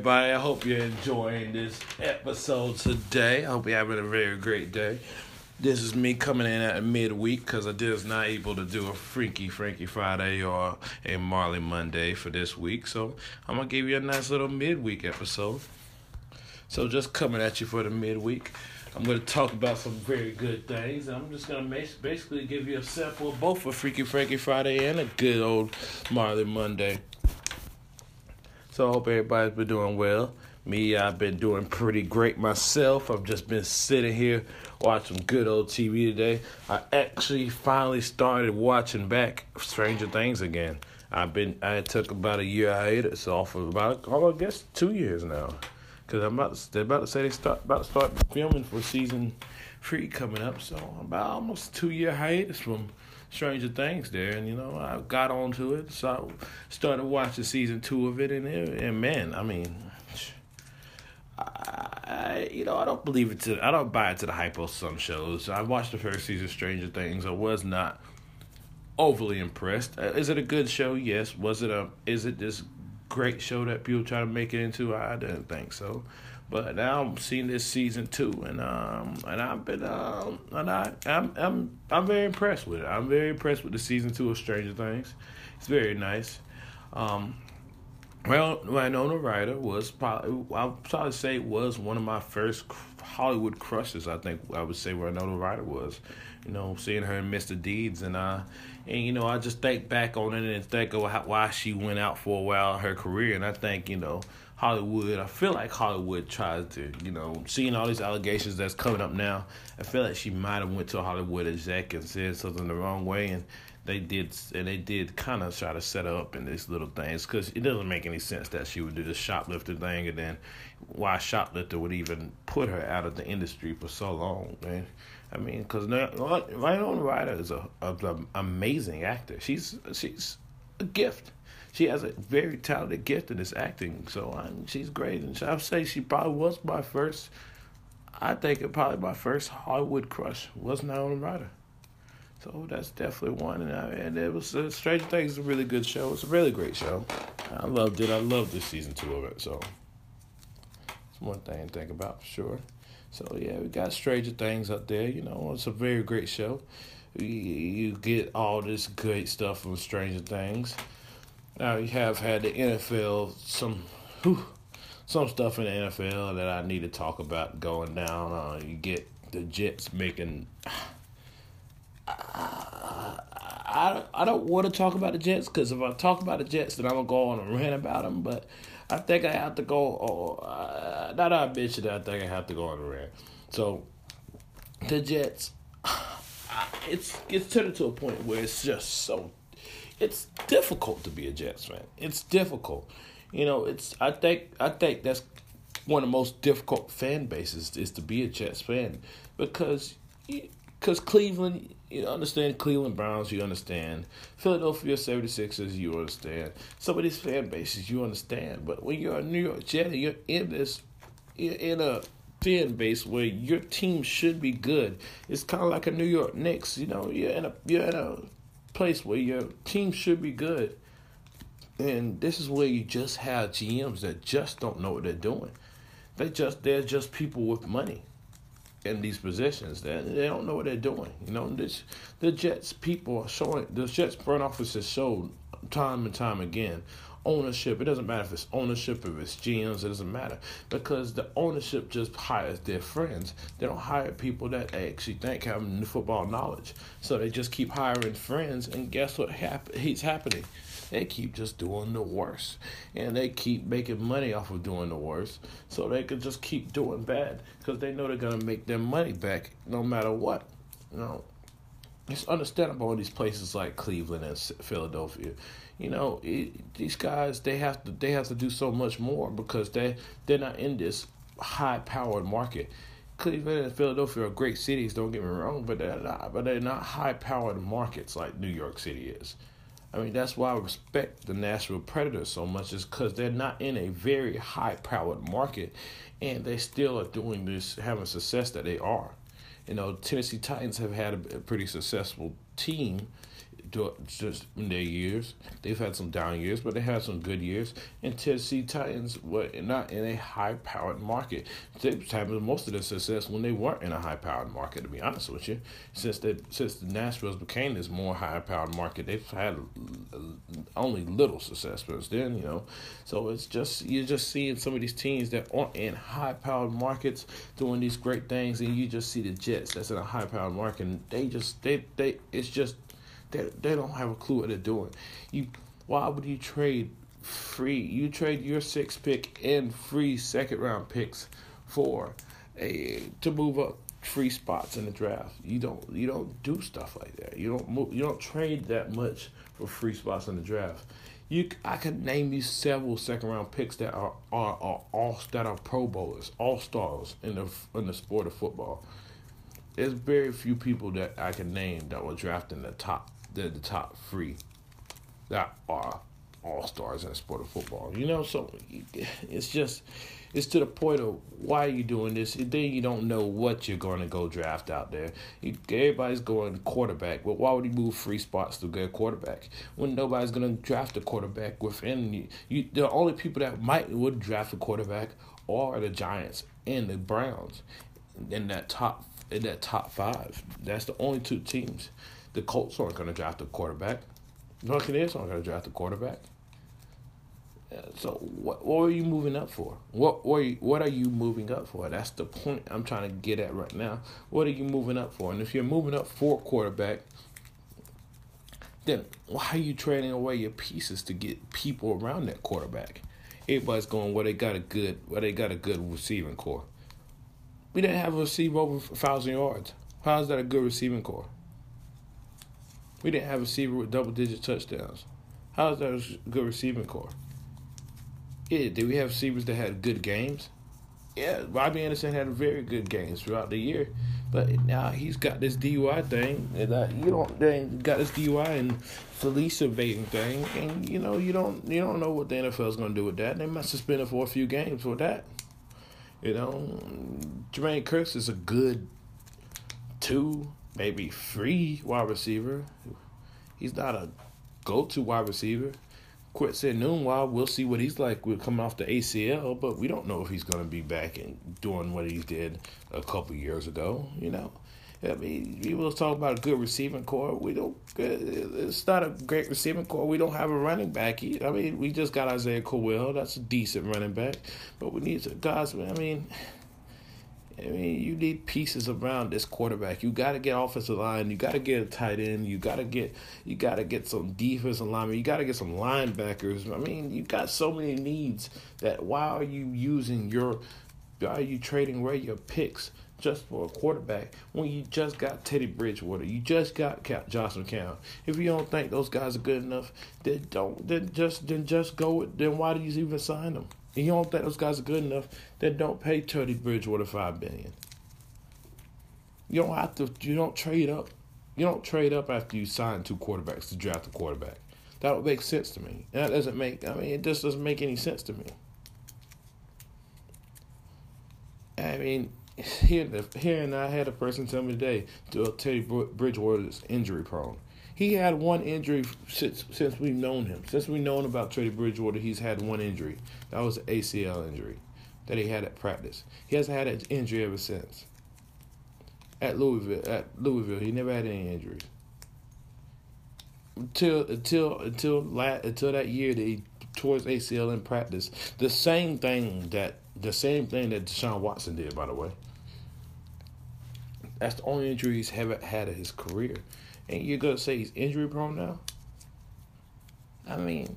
everybody. I hope you're enjoying this episode today. I hope you're having a very great day. This is me coming in at midweek because I was not able to do a Freaky Frankie Friday or a Marley Monday for this week. So I'm going to give you a nice little midweek episode. So just coming at you for the midweek. I'm going to talk about some very good things. I'm just going to basically give you a sample of both a Freaky Frankie Friday and a good old Marley Monday. So I hope everybody's been doing well. Me, I've been doing pretty great myself. I've just been sitting here watching good old TV today. I actually finally started watching back Stranger Things again. I've been I took about a year hiatus off of about oh, I guess two years now, because I'm about to, they're about to say they start about to start filming for season three coming up. So I'm about almost two year hiatus from Stranger Things there, and you know I got onto it, so I started watching season two of it, and it, and man, I mean, I, you know I don't believe it to I don't buy it to the hype of some shows. I watched the first season of Stranger Things. I was not overly impressed. Uh, is it a good show? Yes. Was it a is it this great show that people try to make it into? I didn't think so. But now I'm seeing this season two, and um, and I've been um, and I I'm I'm I'm very impressed with it. I'm very impressed with the season two of Stranger Things. It's very nice. Um, well, Winona Ryder was probably I'll probably say was one of my first Hollywood crushes. I think I would say Winona Ryder was. You know, seeing her in Mr. Deeds, and uh, and you know, I just think back on it and think of how, why she went out for a while in her career, and I think you know Hollywood. I feel like Hollywood tries to, you know, seeing all these allegations that's coming up now. I feel like she might have went to a Hollywood exec and said something the wrong way, and they did, and they did kind of try to set her up in these little things because it doesn't make any sense that she would do the shoplifter thing, and then why shoplifter would even put her out of the industry for so long, man. I mean, because Winona Ryder is a, a, a amazing actor. She's she's a gift she has a very talented gift in this acting. So I she's great, and I would say she probably was my first. I think it probably my first Hollywood crush was Winona Ryder. So that's definitely one, and, I, and it was uh, Stranger Things is a really good show. It's a really great show. I loved it. I loved this season two of it. So it's one thing to think about for sure. So yeah, we got Stranger Things up there. You know, it's a very great show. You get all this great stuff from Stranger Things. Now you have had the NFL some whew, some stuff in the NFL that I need to talk about going down. Uh, you get the Jets making. I I don't want to talk about the Jets because if I talk about the Jets, then I'm gonna go on and rant about them. But I think I have to go. Oh, uh, not I mentioned it. I think I have to go on a rant. So the Jets, it's it's turned to a point where it's just so it's difficult to be a Jets fan. It's difficult. You know, it's I think I think that's one of the most difficult fan bases is to be a Jets fan because because Cleveland, you understand Cleveland Browns, you understand Philadelphia 76ers, you understand some of these fan bases, you understand. But when you're a New York Jet, you're in this, you're in a fan base where your team should be good. It's kind of like a New York Knicks, you know. You're in a you're in a place where your team should be good. And this is where you just have GMs that just don't know what they're doing. They just they're just people with money in these positions. They they don't know what they're doing. You know, this the Jets people are showing the Jets front office has showed time and time again ownership. It doesn't matter if it's ownership, if it's GMs, it doesn't matter. Because the ownership just hires their friends. They don't hire people that they actually think have football knowledge. So they just keep hiring friends, and guess what hap- he's happening? They keep just doing the worst. And they keep making money off of doing the worst. So they can just keep doing bad. Because they know they're going to make their money back no matter what. You know, it's understandable in these places like Cleveland and Philadelphia you know, it, these guys they have to they have to do so much more because they they're not in this high powered market. Cleveland and Philadelphia are great cities, don't get me wrong, but they're not but they're not high powered markets like New York City is. I mean that's why I respect the Nashville Predators so much is because they're not in a very high powered market and they still are doing this having success that they are. You know, Tennessee Titans have had a, pretty successful team just in their years. They've had some down years, but they had some good years. And Tennessee Titans were not in a high powered market. They've had most of their success when they weren't in a high powered market. To be honest with you, since that since the Nashville's became this more high powered market, they've had only little success since then. You know, so it's just you're just seeing some of these teams that aren't in high powered markets doing these great things, and you just see the Jets that's in a high powered market. And they just they they it's just they they don't have a clue what they're doing. You why would you trade free? You trade your six pick and free second round picks for a to move up free spots in the draft. You don't you don't do stuff like that. You don't move, you don't trade that much for free spots in the draft. You, I could name you several second round picks that are are, are all that are Pro Bowlers, all stars in the in the sport of football. There's very few people that I can name that were drafted in the top they're the top three that are all stars in the sport of football. You know, so it's just it's to the point of why are you doing this? And then you don't know what you're going to go draft out there. everybody's going quarterback, but why would you move free spots to get a quarterback when nobody's going to draft a quarterback within you? you the only people that might would draft a quarterback are the Giants and the Browns in that top in that top five. That's the only two teams. The Colts aren't going to draft a quarterback. The Buccaneers aren't going to draft a quarterback. So what what are you moving up for? What what are you, what are you moving up for? That's the point I'm trying to get at right now. What are you moving up for? And if you're moving up for quarterback, then why are you trading away your pieces to get people around that quarterback? Everybody's going, well, they got a good, well, they got a good receiving corps. We didn't have a receiver over thousand yards. How is that a good receiving corps? We didn't have a receiver with double digit touchdowns. How is that a good receiving corps? Yeah, did we have receivers that had good games? Yeah, Robbie Anderson had very good games throughout the year, but now he's got this DUI thing, and uh, you don't. They got this DUI and police evading thing, and you know you don't you don't know what the NFL is going to do with that. They might suspend him for a few games for that. You know, Jermaine Kearse is a good two, maybe free wide receiver. He's not a go-to wide receiver. Quincy Enunwa, we'll see what he's like with coming off the ACL, but we don't know if he's going to be back and doing what he did a couple years ago. You know, I mean, people talk about a good receiving corps. We don't. Uh, it's not a great receiving corps. We don't have a running back. I mean, we just got Isaiah Crowell. That's a decent running back, but we need some guys. I mean. I mean, you need pieces around this quarterback. You got to get offensive line. You got to get a tight end. You got to get you got to get some defensive linemen. You got to get some linebackers. I mean, you got so many needs that why are you using your why are you trading away your picks just for a quarterback when you just got Teddy Bridgewater, you just got Josh McCown. If you don't think those guys are good enough, then don't then just then just go with then why do you even sign them? And you don't think those guys are good enough, that don't pay Teddy Bridgewater five billion. You don't have to. You don't trade up. You don't trade up after you sign two quarterbacks to draft a quarterback. That would make sense to me. That doesn't make. I mean, it just doesn't make any sense to me. I mean, here, and I had a person tell me today, Teddy Bridgewater is injury prone. He had one injury since since we've known him. Since we've known about Teddy Bridgewater, he's had one injury. That was an ACL injury that he had at practice. He hasn't had an injury ever since. At Louisville, at Louisville, he never had any injuries. Until until until until that year that he tore his ACL in practice. The same thing that the same thing that Deshaun Watson did, by the way. That's the only injury he's ever had in his career. And you're gonna say he's injury prone now? I mean,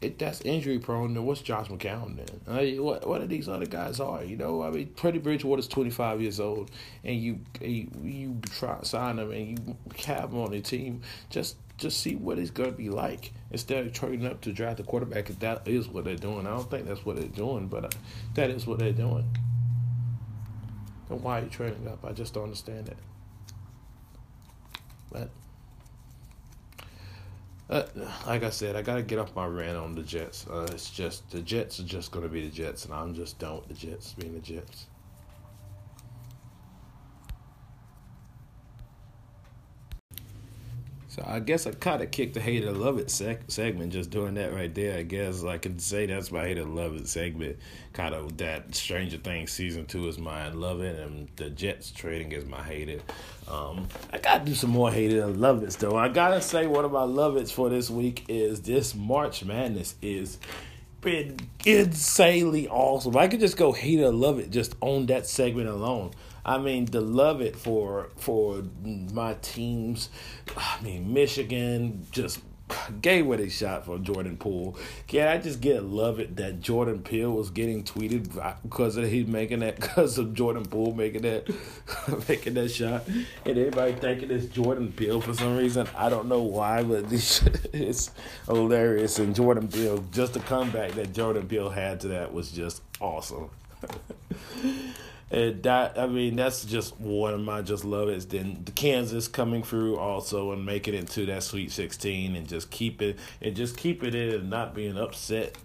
if that's injury prone, then what's Josh McCown then? I mean, what what are these other guys are? You know, I mean, Teddy Bridgewater's 25 years old, and you you, you try sign him and you have him on the team. Just just see what he's gonna be like instead of trading up to draft a quarterback. If that is what they're doing, I don't think that's what they're doing, but uh, that is what they're doing. And why are you trading up? I just don't understand it. But uh, like I said, I gotta get off my rant on the Jets. Uh, it's just the Jets are just gonna be the Jets, and I'm just done with the Jets being the Jets. So I guess I kind of kicked the hate or love it seg- segment just doing that right there. I guess I could say that's my hate or love it segment. Kind of that Stranger Things season two is my love it, and the Jets trading is my hate it. Um, I gotta do some more hate it or love it though. I gotta say one of my love it's for this week is this March Madness is been insanely awesome. I could just go hate or love it just on that segment alone. I mean, to love it for for my teams. I mean, Michigan just gave it a shot for Jordan Poole. Can I just get love it that Jordan Peele was getting tweeted because of he making that because of Jordan Poole making that making that shot, and everybody thinking it's Jordan Peele for some reason. I don't know why, but this it's hilarious. And Jordan Peele, just the comeback that Jordan Peele had to that was just awesome. And that I mean that's just one of my just love it. Then the Kansas coming through also and making it to that Sweet Sixteen and just keep it and just keep it in and not being upset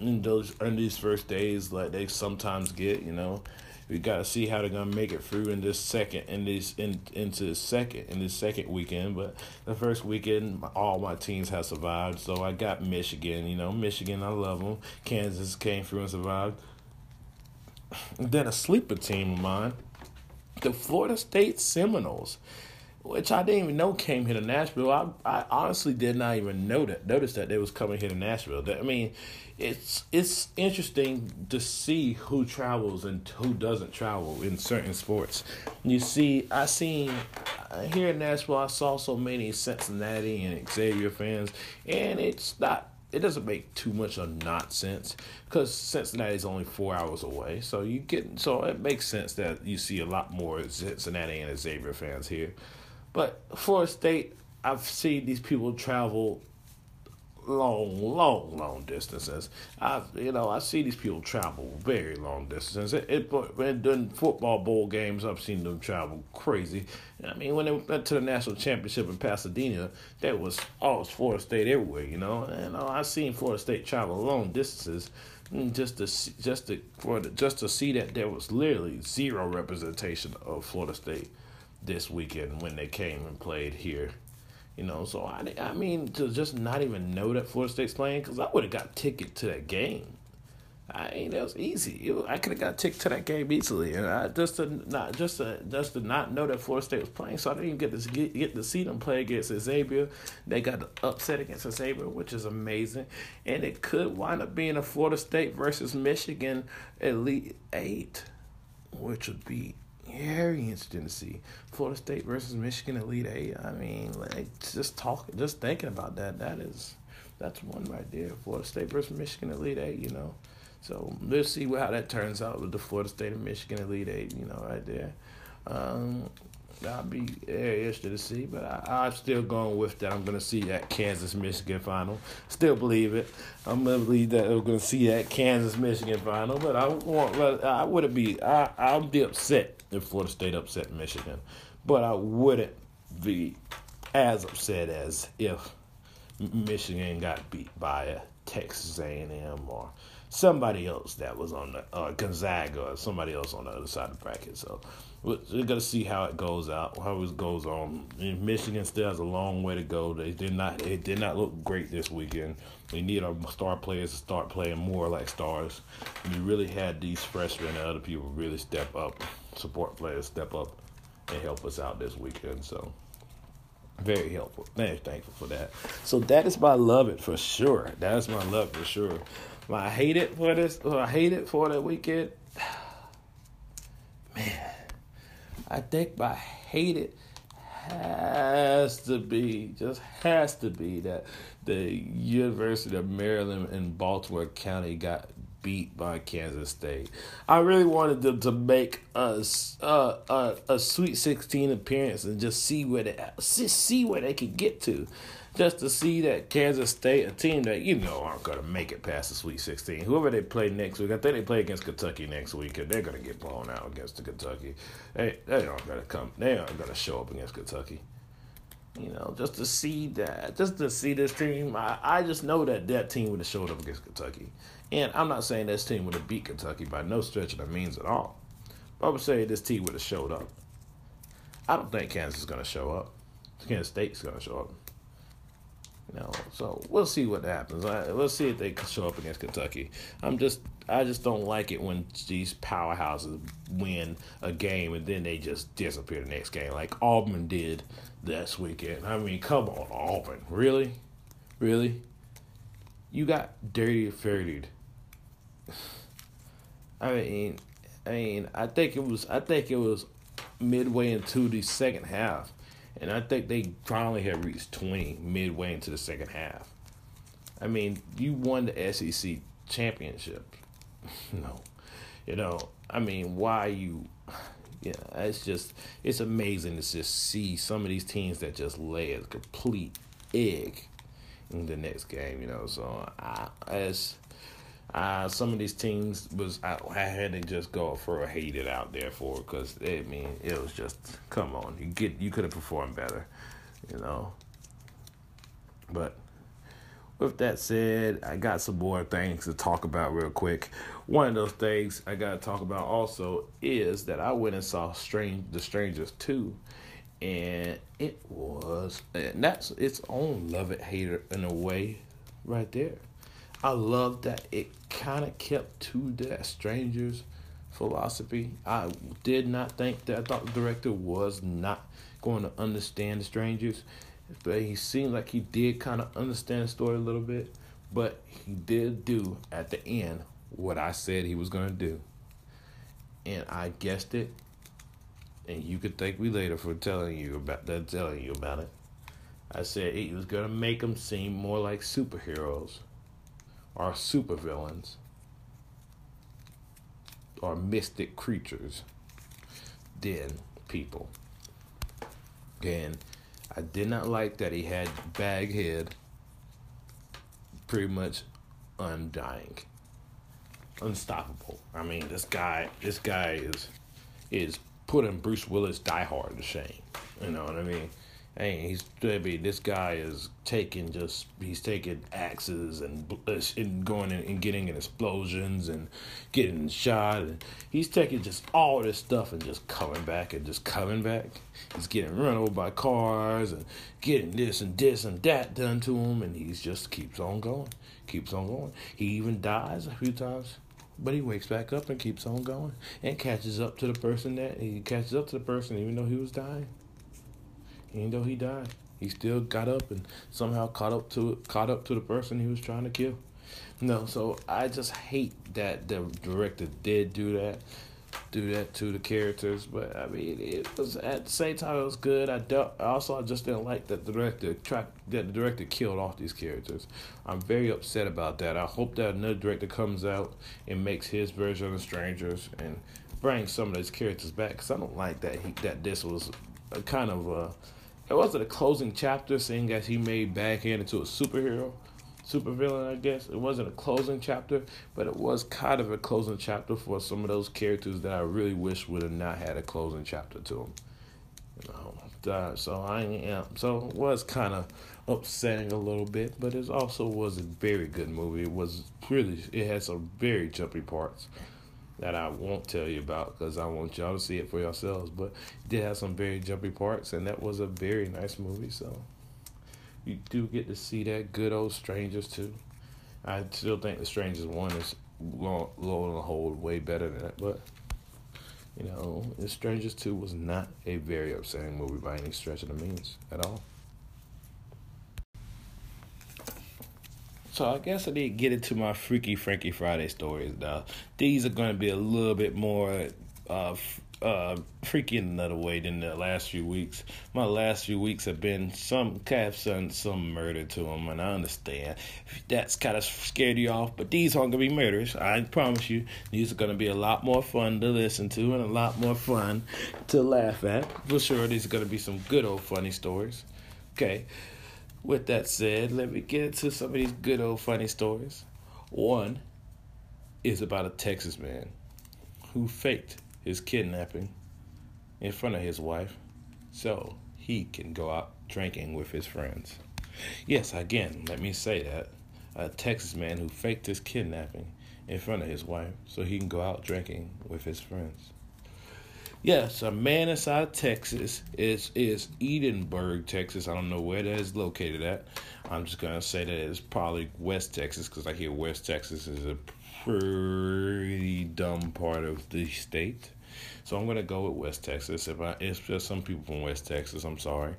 in those in these first days like they sometimes get. You know, we got to see how they're gonna make it through in this second in this in into the second in this second weekend. But the first weekend, all my teams have survived. So I got Michigan. You know, Michigan, I love them. Kansas came through and survived. Then a sleeper team of mine, the Florida State Seminoles, which I didn't even know came here to Nashville. I, I honestly did not even know that notice that they was coming here to Nashville. I mean, it's it's interesting to see who travels and who doesn't travel in certain sports. You see, I seen uh, here in Nashville, I saw so many Cincinnati and Xavier fans, and it's not it doesn't make too much of not sense because Cincinnati is only four hours away. So you get so it makes sense that you see a lot more Cincinnati and Xavier fans here. But Florida State, I've seen these people travel long, long, long distances. I, you know, I see these people travel very long distances. It, it, it during football bowl games, I've seen them travel crazy. I mean, when they went to the national championship in Pasadena, that was oh, it's Florida State everywhere, you know. And uh, I seen Florida State travel long distances mm, just to see, just to for the, just to see that there was literally zero representation of Florida State this weekend when they came and played here you know, so I, I mean, to just not even know that Florida State's playing, because I would have got ticket to that game. I mean, that was easy. I could have got ticket to that game easily, and I just to not just to just to not know that Florida State was playing, so I didn't even get to get, get to see them play against Xavier. They got the upset against Xavier, which is amazing, and it could wind up being a Florida State versus Michigan Elite Eight, which would be very interesting to see Florida State versus Michigan Elite Eight. I mean, like just talking, just thinking about that. That is, that's one right there. Florida State versus Michigan Elite Eight. You know, so let's see how that turns out with the Florida State and Michigan Elite Eight. You know, right there. Um, I'll be interested to see, but I, I'm still going with that. I'm going to see that Kansas Michigan final. Still believe it. I'm going to believe that we're going to see that Kansas Michigan final. But I want, I wouldn't be. I I'll be upset if Florida State upset Michigan, but I wouldn't be as upset as if Michigan got beat by a Texas A&M or somebody else that was on the uh, Gonzaga or somebody else on the other side of the bracket. So we're gonna see how it goes out, how it goes on. Michigan still has a long way to go. They did not, it did not look great this weekend. We need our star players to start playing more like stars. We really had these freshmen and other people really step up, support players step up and help us out this weekend. So very helpful. Very thankful for that. So that is my love it for sure. That is my love for sure. My hate it for this. I hate it for that weekend. Man I think my hated has to be, just has to be that the University of Maryland in Baltimore County got beat by Kansas State. I really wanted them to make a a, a, a Sweet Sixteen appearance and just see where they see where they could get to just to see that Kansas State, a team that you know aren't to make it past the Sweet 16, whoever they play next week, I think they play against Kentucky next week, and they're to get blown out against the Kentucky. They they aren't to come. They aren't to show up against Kentucky. You know, just to see that, just to see this team, I, I just know that that team would have showed up against Kentucky. And I'm not saying this team would have beat Kentucky by no stretch of the means at all. But I would say this team would have showed up. I don't think Kansas is going to show up. Kansas State's going to show up. You know, so we'll see what happens. We'll see if they show up against Kentucky. I'm just, I just don't like it when these powerhouses win a game and then they just disappear the next game, like Auburn did this weekend. I mean, come on, Auburn, really, really, you got dirty, dirtied. I mean, I mean, I think it was, I think it was midway into the second half and I think they finally had reached 20 midway into the second half. I mean, you won the SEC championship. no. You know, I mean, why you yeah, it's just it's amazing to just see some of these teams that just lay a complete egg in the next game, you know. So I as uh, some of these teams was I, had to just go for a hated out there for because I mean it was just come on you get you could have performed better, you know. But with that said, I got some more things to talk about real quick. One of those things I got to talk about also is that I went and saw Strange The Strangers two, and it was and that's its own love it hater in a way, right there. I love that it kind of kept to that strangers philosophy. I did not think that I thought the director was not going to understand the strangers, but he seemed like he did kind of understand the story a little bit. But he did do at the end what I said he was going to do, and I guessed it. And you could thank me later for telling you about that, telling you about it. I said he was going to make them seem more like superheroes are supervillains or mystic creatures than people. And I did not like that he had Baghead pretty much undying. Unstoppable. I mean this guy this guy is is putting Bruce Willis Die Hard to shame. You know what I mean? Hey, he's I mean, this guy is taking just he's taking axes and uh, and going in and getting in explosions and getting shot and he's taking just all this stuff and just coming back and just coming back. He's getting run over by cars and getting this and this and that done to him and he just keeps on going, keeps on going. He even dies a few times but he wakes back up and keeps on going and catches up to the person that he catches up to the person even though he was dying even though he died, he still got up and somehow caught up to caught up to the person he was trying to kill. No, so I just hate that the director did do that, do that to the characters. But I mean, it was at the same time it was good. I do, also I just didn't like that the director tried that the director killed off these characters. I'm very upset about that. I hope that another director comes out and makes his version of Strangers and brings some of those characters back. Cause I don't like that he, that this was a kind of a it wasn't a closing chapter, seeing as he made Baghead into a superhero, supervillain, I guess. It wasn't a closing chapter, but it was kind of a closing chapter for some of those characters that I really wish would have not had a closing chapter to them. You know, uh, so I am so it was kind of upsetting a little bit, but it also was a very good movie. It was really it had some very jumpy parts that I won't tell you about because I want y'all to see it for yourselves. But it did have some very jumpy parts, and that was a very nice movie. So you do get to see that good old Strangers too. I still think the Strangers one is low on the whole way better than that, but you know, the Strangers two was not a very upsetting movie by any stretch of the means at all. So I guess I did get into my Freaky Frankie Friday stories now. These are going to be a little bit more uh, uh, freaky in another way than the last few weeks. My last few weeks have been some have some some murder to them, and I understand that's kind of scared you off. But these aren't gonna be murders. I promise you, these are gonna be a lot more fun to listen to and a lot more fun to laugh at. For sure, these are gonna be some good old funny stories. Okay, with that said, let me get into some of these good old funny stories. One is about a Texas man who faked his kidnapping in front of his wife so he can go out drinking with his friends. Yes, again, let me say that. A Texas man who faked his kidnapping in front of his wife so he can go out drinking with his friends. Yes, a man inside Texas is is Edinburg, Texas. I don't know where that is located at. I'm just gonna say that it's probably West Texas because I hear West Texas is a pretty dumb part of the state. So I'm gonna go with West Texas. If I, it's just some people from West Texas. I'm sorry.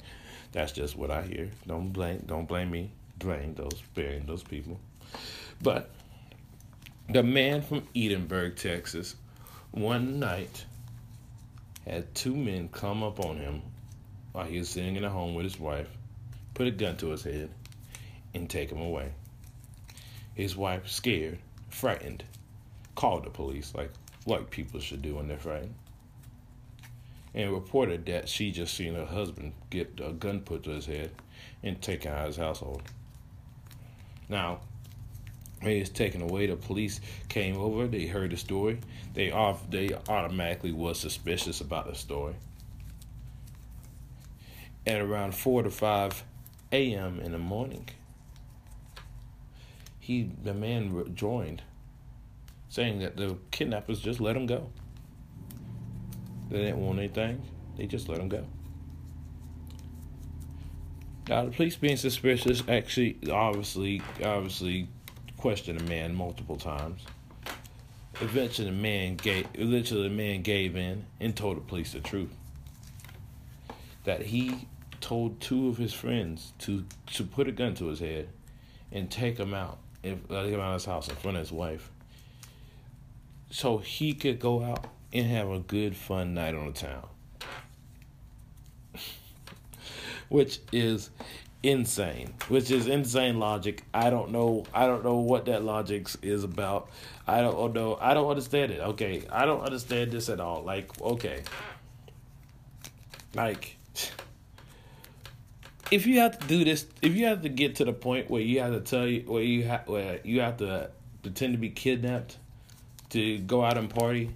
That's just what I hear. Don't blame. Don't blame me. Blame those. Blame those people. But the man from Edinburg, Texas, one night had two men come up on him while he was sitting in a home with his wife, put a gun to his head, and take him away. His wife, scared, frightened, called the police like like people should do when they're frightened, and reported that she just seen her husband get a gun put to his head and taken out of his household. Now, he was taken away, the police came over. They heard the story. They off they automatically was suspicious about the story. At around four to five a.m. in the morning, he the man joined, saying that the kidnappers just let him go. They didn't want anything. They just let him go. Now the police being suspicious actually obviously obviously questioned the man multiple times. Eventually, the man gave. Eventually, the man gave in and told the police the truth. That he told two of his friends to to put a gun to his head and take him out uh, and let him out of his house in front of his wife, so he could go out and have a good fun night on the town. Which is insane, which is insane logic. I don't know. I don't know what that logic is about. I don't oh, know. I don't understand it. Okay, I don't understand this at all. Like, okay, like if you have to do this, if you have to get to the point where you have to tell you where you have where you have to pretend to be kidnapped to go out and party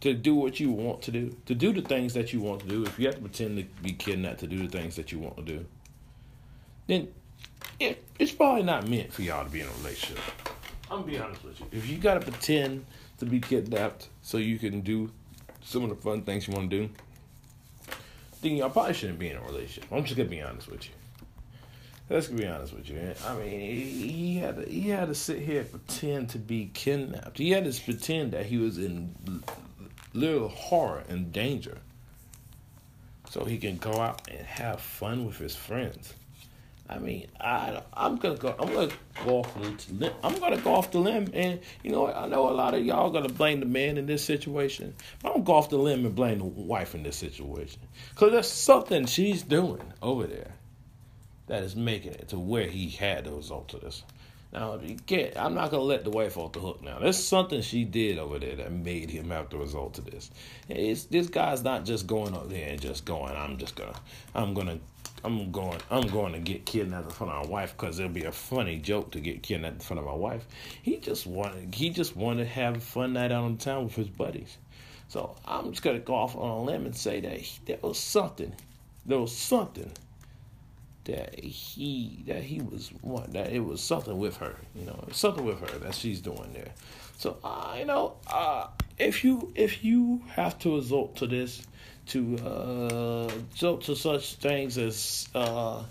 to do what you want to do, to do the things that you want to do. If you have to pretend to be kidnapped to do the things that you want to do, then it, it's probably not meant for y'all to be in a relationship. I'm gonna be honest with you. If you gotta pretend to be kidnapped so you can do some of the fun things you want to do, then y'all probably shouldn't be in a relationship. I'm just gonna be honest with you. Let's be honest with you. Man. I mean, he had to, he had to sit here and pretend to be kidnapped. He had to pretend that he was in little horror and danger, so he can go out and have fun with his friends. I mean, I I'm gonna go. I'm gonna go off the. I'm gonna go off the limb, and you know, I know a lot of y'all gonna blame the man in this situation. But I'm gonna go off the limb and blame the wife in this situation, cause there's something she's doing over there that is making it to where he had the result of this. Now, you can't, I'm not gonna let the wife off the hook. Now, there's something she did over there that made him have the result of this. It's, this guy's not just going up there and just going. I'm just gonna, I'm gonna I'm going I'm going to get kidnapped in front of my wife because it'll be a funny joke to get kidnapped in front of my wife. He just wanted he just wanted to have a fun night out on town with his buddies. So I'm just gonna go off on a limb and say that he, there was something, there was something that he that he was one that it was something with her, you know, something with her that she's doing there. So uh, you know, uh, if you if you have to resort to this to uh, jump to such things as uh,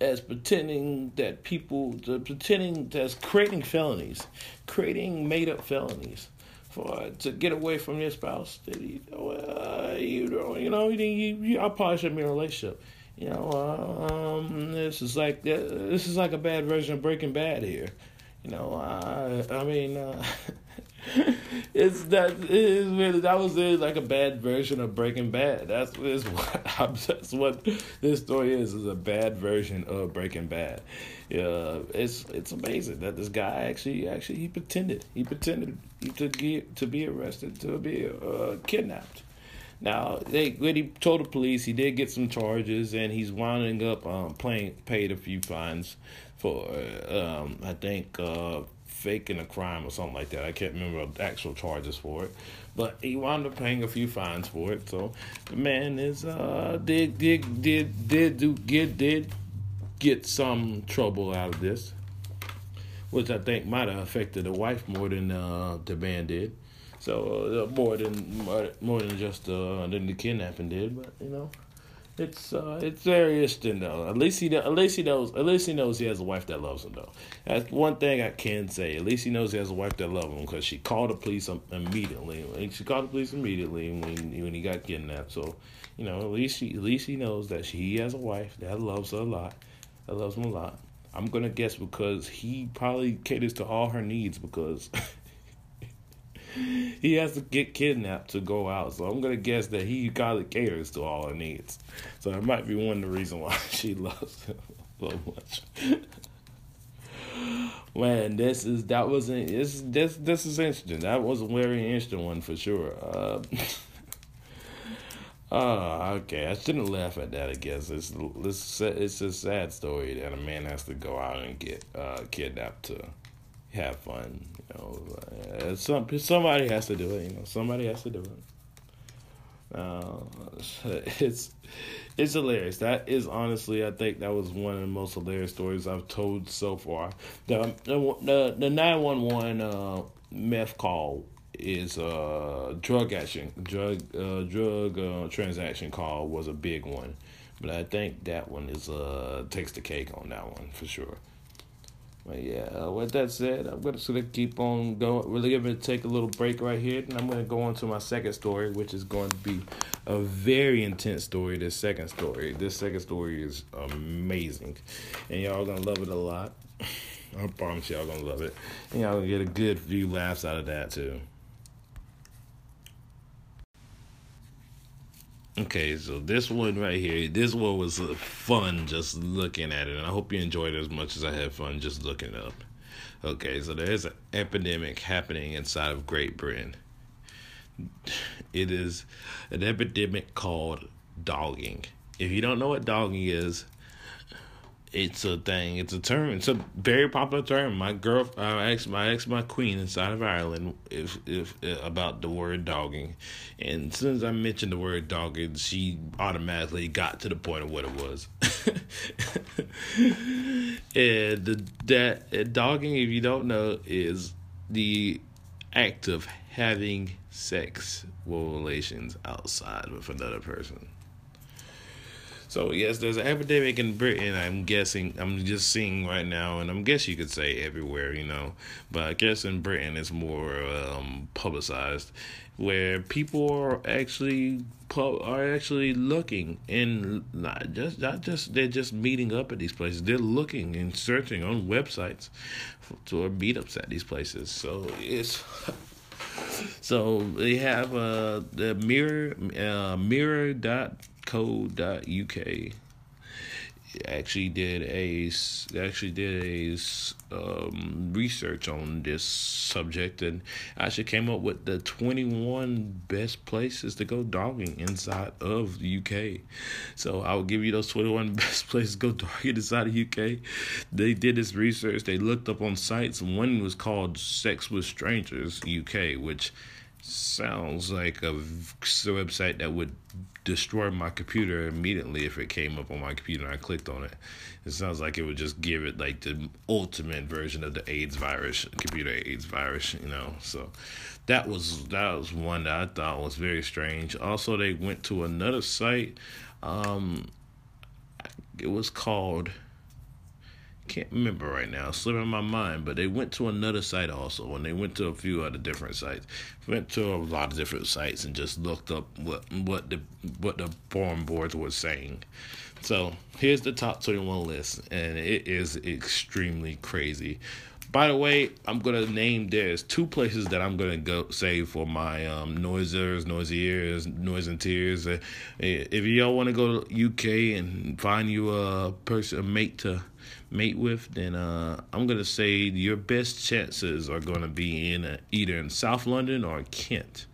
as pretending that people, pretending as creating felonies, creating made up felonies for to get away from your spouse. That you, uh, you know, you know, you, you, I probably shouldn't be in a relationship. You know, um, this is like this is like a bad version of Breaking Bad here. You know, I, I mean. Uh, it's that it is really that was like a bad version of Breaking Bad. That's is what that's what this story is is a bad version of Breaking Bad. Yeah, it's it's amazing that this guy actually actually he pretended he pretended to get to be arrested to be uh, kidnapped. Now they when he told the police he did get some charges and he's winding up um, playing paid a few fines for um, I think. Uh, faking a crime or something like that. I can't remember the actual charges for it, but he wound up paying a few fines for it. So the man is uh did did did did do get did get some trouble out of this, which I think might have affected the wife more than uh, the man did. So uh, more than more, more than just uh, than the kidnapping did, but you know, it's uh, it's very interesting though. At least he at least he knows at least he knows he has a wife that loves him though. That's one thing I can say. At least he knows he has a wife that loves him because she called the police immediately. She called the police immediately when when he got kidnapped. So you know at least he at least he knows that she, he has a wife that loves her a lot. That loves him a lot. I'm gonna guess because he probably caters to all her needs because he has to get kidnapped to go out. So I'm gonna guess that he probably caters to all her needs. So that might be one of the reasons why she loves him so much. Man, this is that wasn't this this this is interesting. That was a very interesting one for sure. Uh, Oh, okay. I shouldn't laugh at that. I guess it's it's it's a sad story that a man has to go out and get uh, kidnapped to have fun. You know, uh, some somebody has to do it. You know, somebody has to do it. Uh, it's it's hilarious. That is honestly, I think that was one of the most hilarious stories I've told so far. The the the nine one one uh, meth call is uh drug action drug uh drug uh, transaction call was a big one but i think that one is uh takes the cake on that one for sure but yeah uh, with that said i'm gonna keep on going really gonna take a little break right here and i'm gonna go on to my second story which is going to be a very intense story this second story this second story is amazing and y'all gonna love it a lot I promise y'all gonna love it. And y'all gonna get a good few laughs out of that too. Okay, so this one right here, this one was uh, fun just looking at it, and I hope you enjoyed it as much as I had fun just looking up. Okay, so there is an epidemic happening inside of Great Britain. It is an epidemic called dogging. If you don't know what dogging is, it's a thing. It's a term. It's a very popular term. My girl, I asked my ex, my queen inside of Ireland, if if uh, about the word dogging, and as soon as I mentioned the word dogging, she automatically got to the point of what it was. and the that uh, dogging, if you don't know, is the act of having sex relations outside with another person. So yes, there's an epidemic in Britain. I'm guessing. I'm just seeing right now, and I'm guess you could say everywhere, you know. But I guess in Britain it's more um, publicized, where people are actually are actually looking and not just not just they're just meeting up at these places. They're looking and searching on websites for meetups at these places. So it's so they have uh the mirror uh mirror dot co.uk actually did a actually did a um, research on this subject and actually came up with the 21 best places to go dogging inside of the UK. So I will give you those 21 best places to go dogging inside of the UK. They did this research. They looked up on sites. One was called Sex with Strangers UK, which sounds like a website that would destroy my computer immediately if it came up on my computer and I clicked on it. It sounds like it would just give it like the ultimate version of the AIDS virus, computer AIDS virus, you know. So that was that was one that I thought was very strange. Also, they went to another site. Um, it was called can't remember right now, slipping my mind, but they went to another site also, and they went to a few other different sites. Went to a lot of different sites and just looked up what what the what the forum boards were saying. So here's the top twenty one list, and it is extremely crazy. By the way, I'm gonna name there's two places that I'm gonna go say for my um noisers, noisy ears, noise and tears. Uh, if y'all want to go to UK and find you a person, a mate to mate with, then uh, I'm gonna say your best chances are gonna be in uh, either in South London or Kent.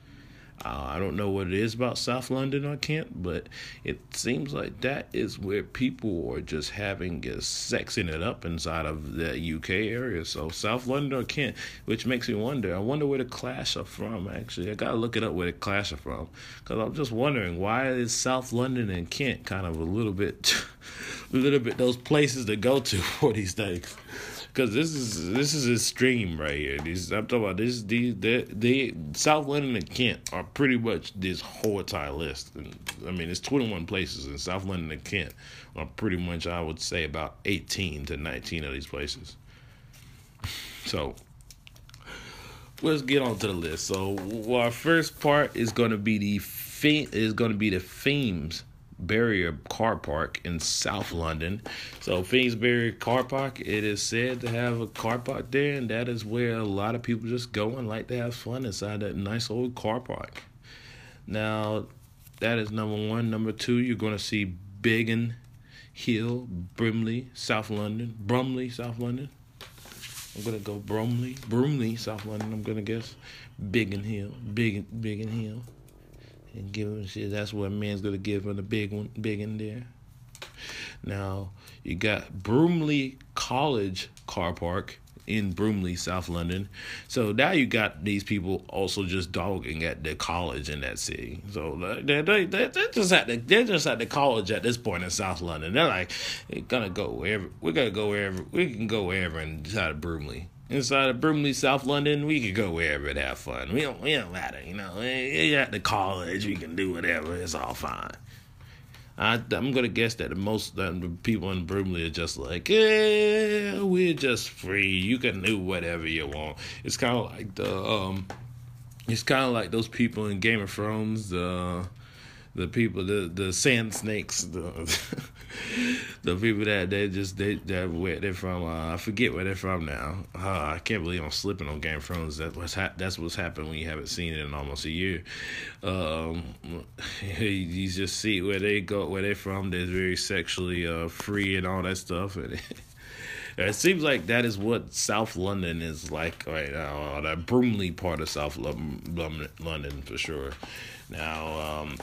Uh, I don't know what it is about South London or Kent, but it seems like that is where people are just having uh, sexing it up inside of the UK area. So South London or Kent, which makes me wonder. I wonder where the Clash are from. Actually, I gotta look it up where the Clash are from, because I'm just wondering why is South London and Kent kind of a little bit, a little bit those places to go to for these things. Because this is this is a stream right here. These I'm talking about this. The the South London and Kent are pretty much this whole entire list. And, I mean, it's 21 places in South London and Kent are pretty much I would say about 18 to 19 of these places. So let's get on to the list. So our first part is going to be the is going to be the themes Barrier Car Park in South London. So Finsbury Car Park, it is said to have a car park there, and that is where a lot of people just go and like to have fun inside that nice old car park. Now, that is number one. Number two, you're going to see Biggin Hill, Brimley, South London, Brumley, South London. I'm gonna go Brumley, Brumley, South London. I'm gonna guess Biggin Hill, Biggin, Biggin Hill and give him shit. That's what man's gonna give him the big one, big in there. Now you got Broomley College Car Park in Broomley, South London. So now you got these people also just dogging at the college in that city. So they they they they're just at the they're just at the college at this point in South London. They're like, we're gonna go wherever we're gonna go wherever we can go wherever inside of Broomley inside of Brimley, South London, we could go wherever and have fun. We don't, we don't matter, you know. At the college, we can do whatever. It's all fine. I, I'm gonna guess that most people in Brimley are just like, yeah, we're just free. You can do whatever you want. It's kind of like the um, it's kind of like those people in Game of Thrones. Uh, the people, the the sand snakes, the the people that they just they that where they're from. Uh, I forget where they're from now. Uh, I can't believe I'm slipping on Game of Thrones. That was ha- that's what's happened when you haven't seen it in almost a year. Um, you just see where they go, where they're from. They're very sexually uh, free and all that stuff. And it seems like that is what South London is like right now. That Broomley part of South London, London for sure. Now, um,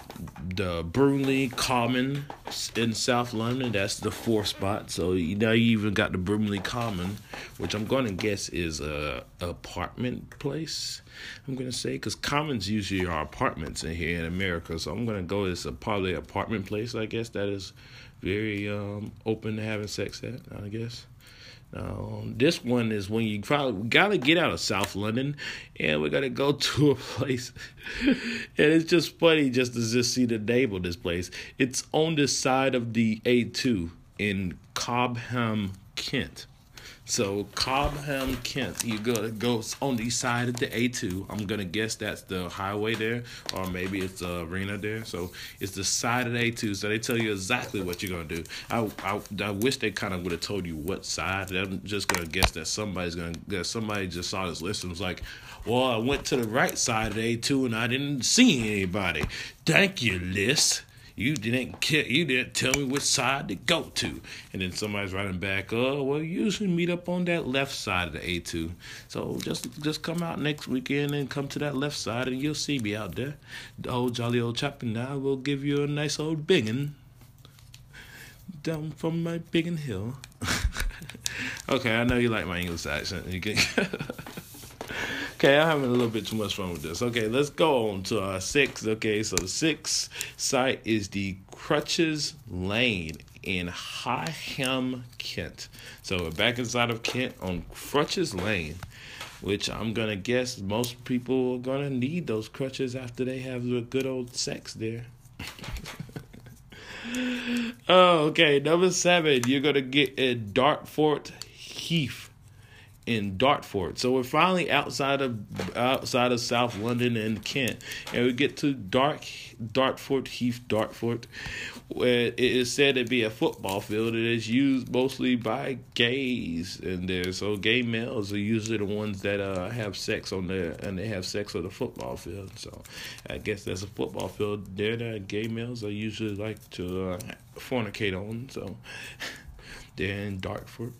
the Broomley Common in South London, that's the fourth spot. So now you even got the Broomley Common, which I'm going to guess is a apartment place. I'm going to say because commons usually are apartments in here in America. So I'm going to go as a probably apartment place. I guess that is very um, open to having sex at. I guess. Um, this one is when you probably gotta get out of South London, and we gotta go to a place, and it's just funny just to just see the name of this place. It's on the side of the A2 in Cobham, Kent. So Cobham, Kent, you go go on the side of the A2. I'm gonna guess that's the highway there, or maybe it's the arena there. So it's the side of the A2. So they tell you exactly what you're gonna do. I I, I wish they kind of would have told you what side. I'm just gonna guess that somebody's gonna that somebody just saw this list and was like, well, I went to the right side of the A2 and I didn't see anybody. Thank you, list you didn't care, you didn't tell me which side to go to. And then somebody's writing back, oh, well, you usually meet up on that left side of the A2. So just just come out next weekend and come to that left side and you'll see me out there. The old jolly old chap and I will give you a nice old biggin down from my biggin hill. okay, I know you like my English accent. You can Okay, I'm having a little bit too much fun with this. Okay, let's go on to our sixth. Okay, so sixth site is the Crutches Lane in Higham, Kent. So we're back inside of Kent on Crutches Lane, which I'm gonna guess most people are gonna need those crutches after they have the good old sex there. oh, okay. Number seven, you're gonna get a Dartford Heath in Dartford. So we're finally outside of outside of South London and Kent, and we get to Dark Dartford Heath, Dartford, where it is said to be a football field. It is used mostly by gays in there. So gay males are usually the ones that uh, have sex on there, and they have sex on the football field. So I guess there's a football field there that gay males are usually like to uh, fornicate on. So they're in Dartford.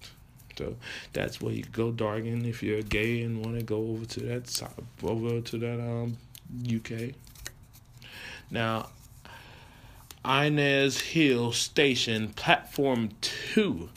So that's where you go darken if you're gay and want to go over to that side, over to that um UK. Now, Inez Hill Station, platform two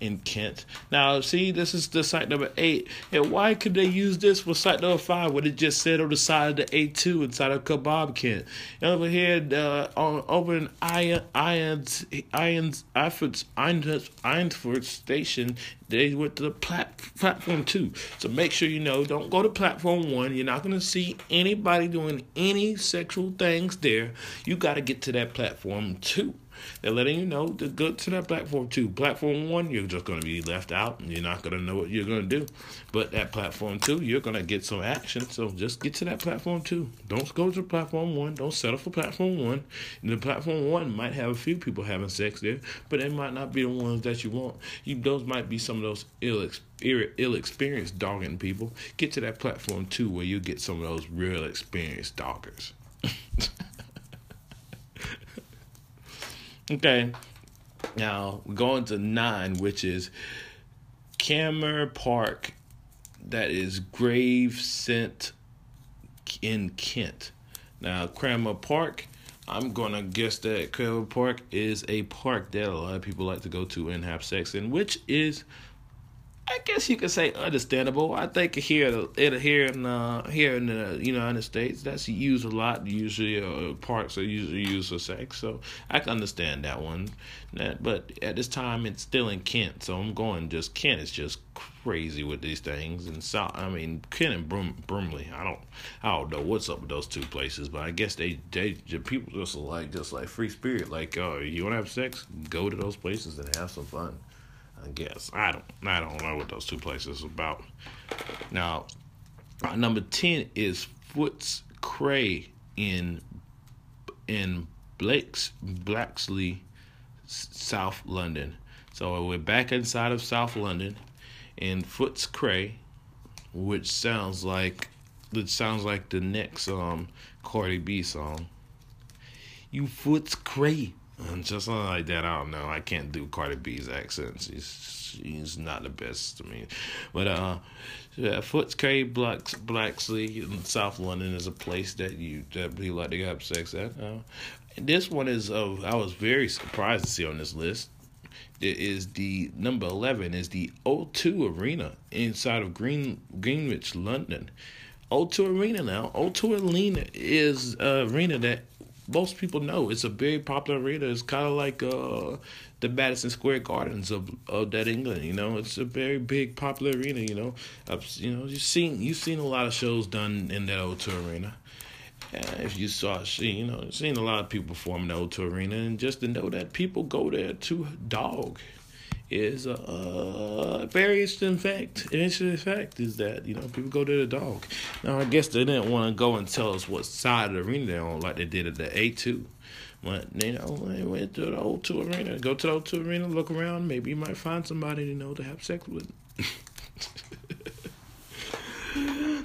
in Kent. Now, see, this is the site number eight. And why could they use this for site number five when it just said on the side of the A2 inside of Kebab Kent? And over here, uh, on over in Iron, Irons, Irons, Irons, Irons, Ironsford Station, they went to the plat- platform two. So make sure you know, don't go to platform one. You're not going to see anybody doing any sexual things there. You got to get to that platform two. They're letting you know to go to that platform two. Platform one, you're just going to be left out and you're not going to know what you're going to do. But at platform two, you're going to get some action. So just get to that platform two. Don't go to platform one. Don't settle for platform one. And the platform one might have a few people having sex there, but it might not be the ones that you want. You those might be some of those ill ill experienced dogging people. Get to that platform two where you get some of those real experienced doggers. Okay. Now, going to nine, which is Cammer Park, that is Gravesend in Kent. Now, Cranmer Park, I'm to guess that Cranmer Park is a park that a lot of people like to go to and have sex in, which is I guess you could say understandable. I think here, here in uh, here in the United States, that's used a lot. Usually, uh, parks are usually used for sex, so I can understand that one. But at this time, it's still in Kent, so I'm going just Kent is just crazy with these things. And so, I mean, Kent and Brum, Brumley, I don't, I don't know what's up with those two places, but I guess they, they, people just like, just like free spirit. Like, oh, you want to have sex? Go to those places and have some fun. I guess I don't I don't know what those two places about. Now, uh, number ten is Foots Cray in in Blake's Blacksley, South London. So we're back inside of South London, in Foots Cray, which sounds like which sounds like the next um Cardi B song. You Foots Cray. And just something like that, I don't know. I can't do Cardi B's accent. She's she's not the best to me. But uh yeah, Foots Cray Blacks Blacksley in South London is a place that you that people like to have sex at. Uh, this one is of I was very surprised to see on this list. It is the number eleven is the O2 Arena inside of Green Greenwich, London. O2 Arena now. O2 Arena is an arena that most people know it's a very popular arena. It's kind of like uh, the Madison Square Gardens of of that England. You know, it's a very big popular arena. You know, I've, you know you've seen you've seen a lot of shows done in that O2 arena. If you saw, you know, seen a lot of people perform in the O2 arena, and just to know that people go there to dog is a very interesting fact. An interesting fact is that you know people go to the dog. Now I guess they didn't want to go and tell us what side of the arena they're on, like they did at the A two. But you know, they went to the O2 arena. Go to the O2 arena, look around. Maybe you might find somebody you know to have sex with.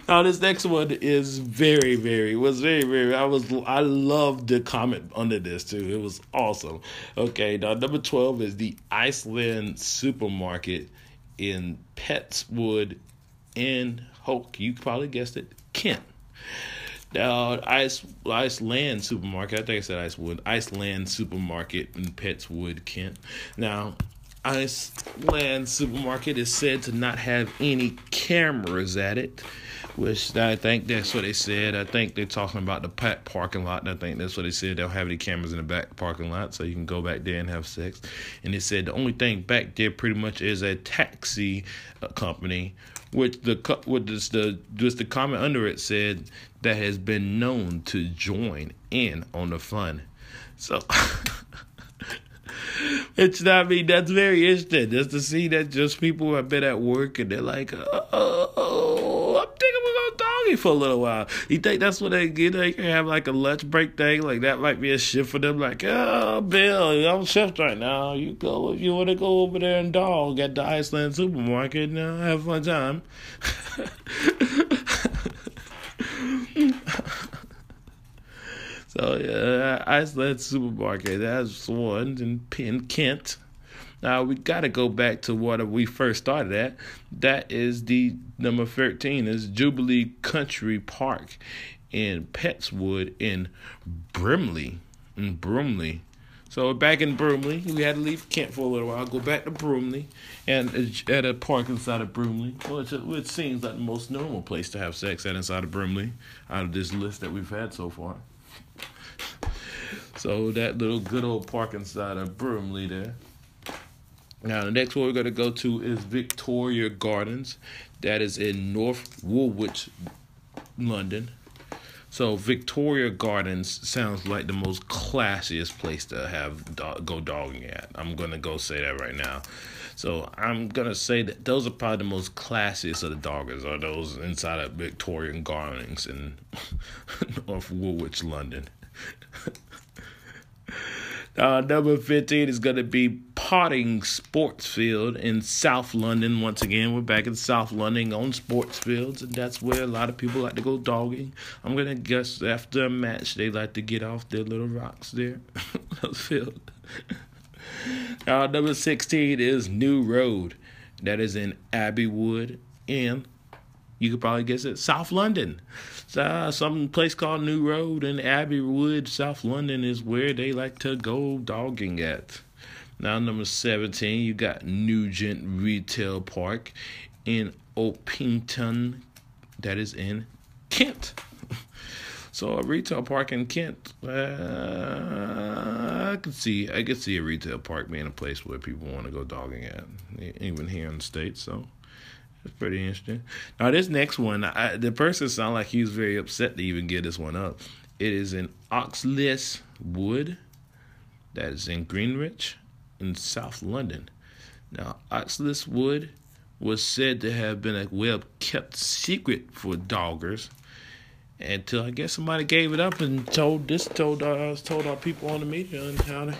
Now this next one is very, very was very, very. I was I loved the comment under this too. It was awesome. Okay, now number twelve is the Iceland supermarket in Petts Wood in Hoke. You probably guessed it, Kent. Now, Ice Iceland supermarket. I think I said Icewood. Iceland supermarket in Petts Wood, Kent. Now, Iceland supermarket is said to not have any cameras at it which I think that's what they said. I think they're talking about the pet parking lot. I think that's what they said. They'll have any cameras in the back parking lot, so you can go back there and have sex. And they said the only thing back there pretty much is a taxi uh, company, which the with the just the comment under it said that has been known to join in on the fun. So. it's not me. That's very interesting. Just to see that just people have been at work and they're like, oh, I'm thinking we're gonna doggy for a little while. You think that's what they get? They can have like a lunch break thing, like that might be a shift for them. Like, oh, Bill, I'm shift right now. You go if you want to go over there and dog at the Iceland supermarket and uh, have a fun time. So uh, yeah, Iceland supermarket. That's one in, in Kent. Now we got to go back to what we first started at. That is the number thirteen is Jubilee Country Park in Petts Wood in Brimley, in Brumley, So back in Broomley, we had to leave Kent for a little while, go back to Broomley, and at a park inside of Broomley, which, which seems like the most normal place to have sex at inside of Broomley, out of this list that we've had so far. So that little good old park inside of Broomley there. Now the next one we're gonna go to is Victoria Gardens. That is in North Woolwich, London. So Victoria Gardens sounds like the most classiest place to have dog, go dogging at. I'm gonna go say that right now. So I'm gonna say that those are probably the most classiest of the doggers are those inside of Victorian Gardens in North Woolwich, London. Uh, number 15 is going to be Potting Sports Field in South London. Once again, we're back in South London on sports fields, and that's where a lot of people like to go dogging. I'm going to guess after a match, they like to get off their little rocks there. field. uh, number 16 is New Road. That is in Abbey Wood in you could probably guess it. South London. Uh, some place called New Road in Abbey Wood, South London is where they like to go dogging at. Now, number 17, you got Nugent Retail Park in Orpington, that is in Kent. So a retail park in Kent, uh, I could see I could see a retail park being a place where people want to go dogging at, even here in the states. So it's pretty interesting. Now this next one, I, the person sounded like he was very upset to even get this one up. It is in Oxleas Wood, that is in Greenwich, in South London. Now Oxleas Wood was said to have been a well kept secret for doggers until I guess somebody gave it up and told this told uh, told our people on the media and how to,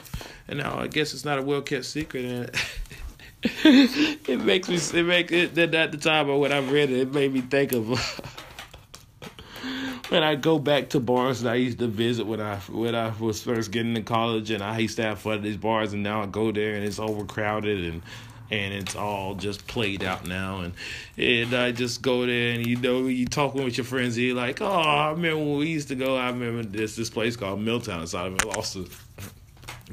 and now I guess it's not a well kept secret and it makes me it make it at the time when I read it, it made me think of when I go back to bars that I used to visit when I when I was first getting to college, and I used to have fun at these bars, and now I go there and it's overcrowded and and it's all just played out now and and I just go there and you know you talking with your friends and you're like oh I remember when we used to go I remember this this place called Milltown inside of Austin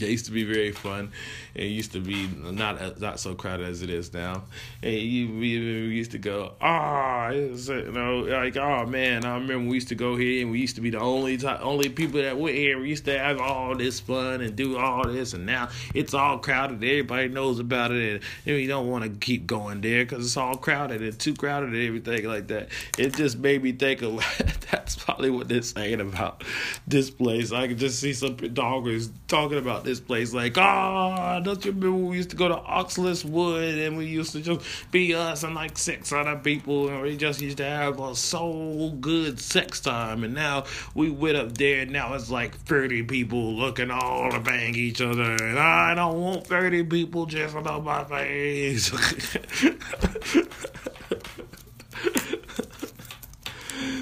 it used to be very fun. It used to be not not so crowded as it is now. And you, we, we used to go, ah, oh, you know, like, oh man, I remember we used to go here and we used to be the only time, only people that went here. We used to have all this fun and do all this, and now it's all crowded. Everybody knows about it, and, and we don't want to keep going there because it's all crowded and too crowded and everything like that. It just made me think of that's probably what they're saying about this place. I could just see some doggers talking about this place like, oh, don't you remember we used to go to Oxleas Wood and we used to just be us and like six other people and we just used to have a so good sex time and now we went up there and now it's like 30 people looking all to bang each other and I don't want 30 people just on my face.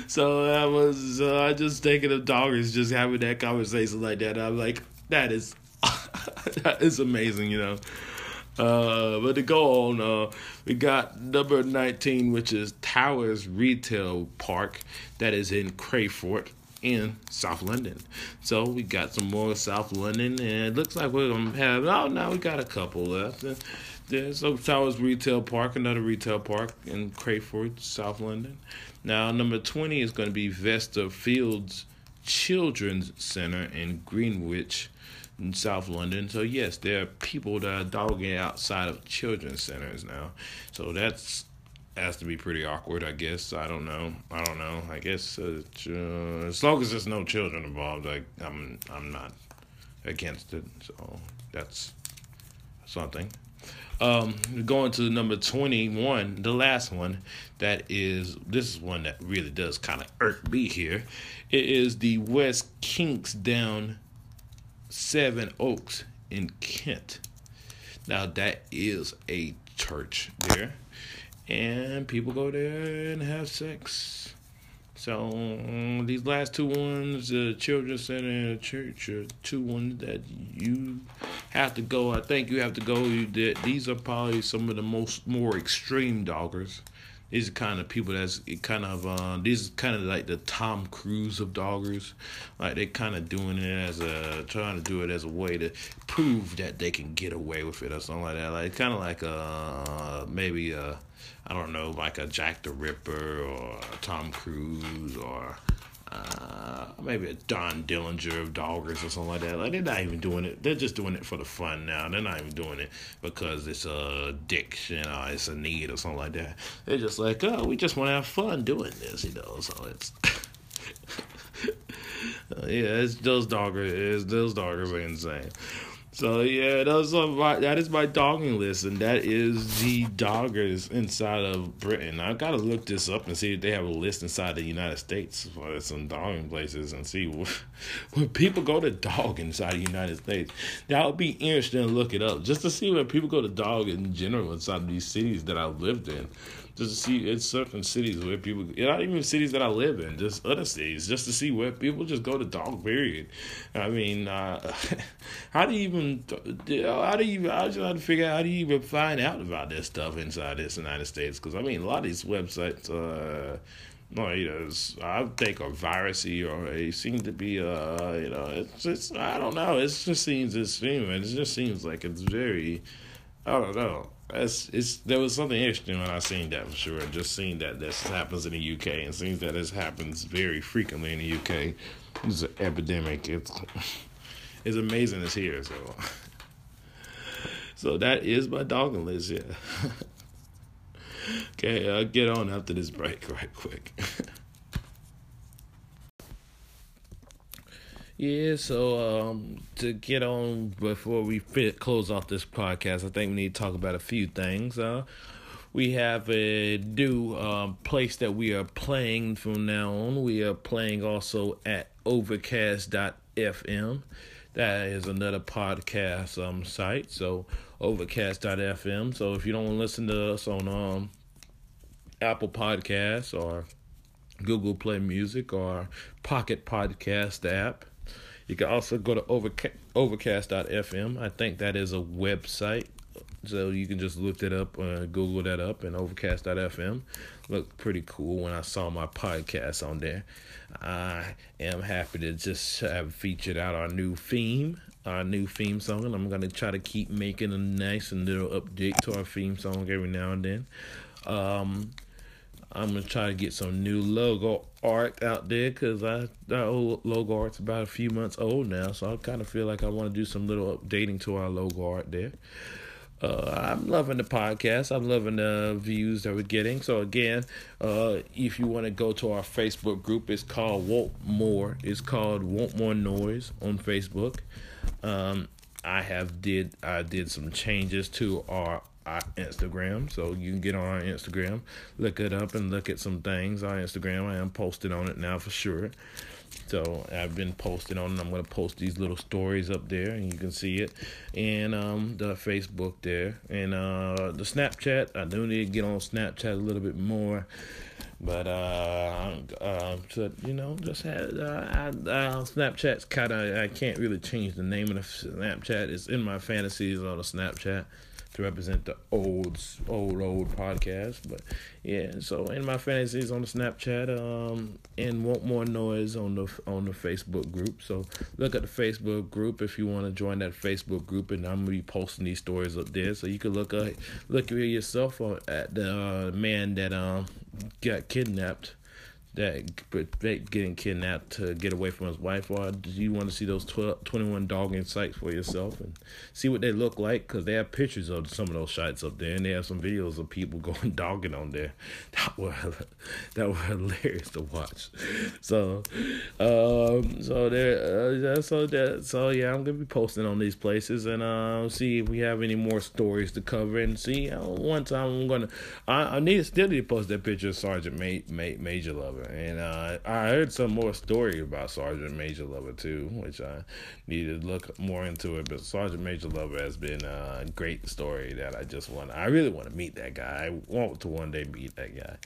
so that was uh, I just thinking of doggers just having that conversation like that. I'm like, that is that is amazing, you know. Uh, but to go on, uh, we got number 19, which is Towers Retail Park, that is in Crayford in South London. So we got some more South London, and it looks like we're gonna have. Oh, now we got a couple left. There's Towers Retail Park, another retail park in Crayford, South London. Now number 20 is to be Vesta Fields Children's Center in Greenwich in South London. So yes, there are people that are dogging outside of children's centers now. So that's has to be pretty awkward, I guess. I don't know. I don't know. I guess uh, uh, as long as there's no children involved, I, I'm I'm not against it. So that's something. Um, going to number 21, the last one, that is, this is one that really does kind of irk me here. It is the West Kingsdown Sevenoaks in Kent. Now that is a church there, and people go there and have sex. So these last two ones, the children's center and the church, are two ones that you have to go. I think you have to go. You did. These are probably some of the most more extreme doggers these are kind of people that's kind of uh, these kind of like the Tom Cruise of doggers, like they kind of doing it as a trying to do it as a way to prove that they can get away with it or something like that. Like kind of like uh maybe a I don't know like a Jack the Ripper or Tom Cruise or uh, maybe a Don Dillinger of Doggers or something like that. Like they're not even doing it. They're just doing it for the fun now. They're not even doing it because it's a addiction or it's a need or something like that. They're just like, oh, we just want to have fun doing this, you know. So it's. uh, yeah, it's those doggers. It's, those doggers are insane. So yeah, those are my, that is my dogging list, and that is the doggers inside of Britain. I've gotta look this up and see if they have a list inside the United States for some dogging places and see when people go to dog inside the United States. That would be interesting to look it up just to see where people go to dog in general inside of these cities that I've lived in just to see in certain cities where people, not even cities that I live in, just other cities, just to see where people just go to dog. Period. I mean, uh, how do you even, how do you, I just have to figure out how do you even find out about this stuff inside this United States? Because I mean, a lot of these websites. Uh, well, you know, I think are virusy or they seem to be, uh, you know, it's just, I don't know. It just seems, it's, it just seems like it's very, I don't know it's, it's there was something interesting when I seen that for sure. Just seeing that this happens in the UK and seeing that this happens very frequently in the UK. It's an epidemic. It's it's amazing it's here. So so that is my dogging list. Yeah. okay, I'll get on after this break right quick. Yeah, so um, to get on before we fit, close off this podcast, I think we need to talk about a few things. Uh, we have a new um, place that we are playing from now on. We are playing also at Overcast.fm. That is another podcast um, site. So Overcast.fm. So if you don't want to listen to us on um, Apple Podcasts or Google Play Music or Pocket Podcast app you can also go to Overcast, overcast.fm. I think that is a website. So you can just look it up, uh, Google that up, and overcast.fm. Looked pretty cool when I saw my podcast on there. I am happy to just have featured out our new theme, our new theme song, and I'm going to try to keep making a nice and little update to our theme song every now and then. Um, I'm gonna try to get some new logo art out there because I that old logo art's about a few months old now, so I kind of feel like I want to do some little updating to our logo art there. Uh, I'm loving the podcast. I'm loving the views that we're getting. So again, uh, if you want to go to our Facebook group, it's called Want More. It's called Want More Noise on Facebook. Um, I have did I did some changes to our our Instagram. So you can get on our Instagram, look it up, and look at some things. Our Instagram, I am posted on it now for sure. So I've been posting on. It. I'm gonna post these little stories up there, and you can see it. And um, the Facebook there, and uh, the Snapchat. I do need to get on Snapchat a little bit more. But uh, uh, so, you know, just had uh, I, uh, Snapchat's kind of I can't really change the name of the Snapchat. It's in my fantasies on the Snapchat to represent the old, old, old podcast. But yeah, so in my fantasies on the Snapchat, um, and want more noise on the on the Facebook group. So look at the Facebook group if you want to join that Facebook group, and I'm gonna be posting these stories up there, so you can look at look at yourself at the uh, man that um got kidnapped that getting kidnapped to get away from his wife, or do you want to see those 12, 21 dogging sites for yourself and see what they look like? Because they have pictures of some of those sites up there, and they have some videos of people going dogging on there. That were that were hilarious to watch. So, um, so there, uh, so that, so yeah, I'm gonna be posting on these places and uh, see if we have any more stories to cover and see. Uh, one time I'm gonna, I, I need still need to post that picture of Sergeant Ma- Ma- Major Lover and uh, I heard some more story about Sergeant Major Lover too, which I need to look more into it. But Sergeant Major Lover has been a great story that I just want. I really want to meet that guy. I want to one day meet that guy.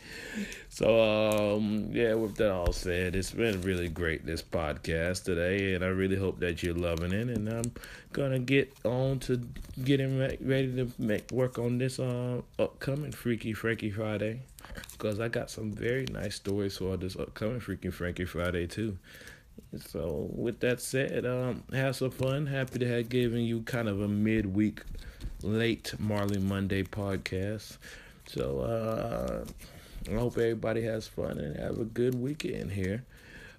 So um, yeah, with that all said, it's been really great this podcast today, and I really hope that you're loving it. And I'm gonna get on to getting ready to make work on this uh, upcoming Freaky Frankie Friday. Because I got some very nice stories for this upcoming Freaking Frankie Friday too. So with that said, um, have some fun. Happy to have given you kind of a midweek, late Marley Monday podcast. So uh, I hope everybody has fun and have a good weekend here.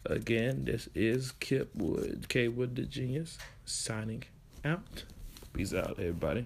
Again, this is Kip Wood, K Wood the Genius, signing out. Peace out, everybody.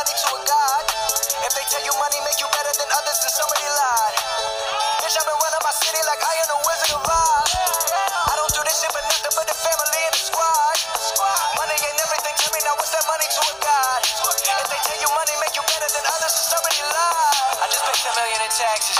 money to a god. If they tell you money make you better than others, then somebody lied. Bitch, I've been running my city like I am a wizard of Oz. I don't do this shit for nothing but the family and the squad. Money ain't everything to me, now what's that money to a god? If they tell you money make you better than others, then somebody lied. I just paid a million in taxes.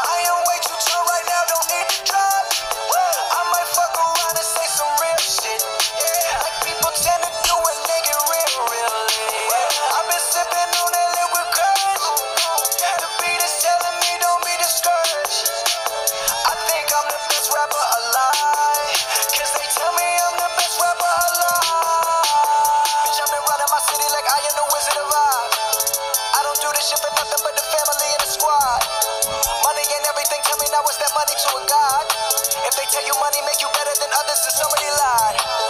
tell you money make you better than others and somebody lied.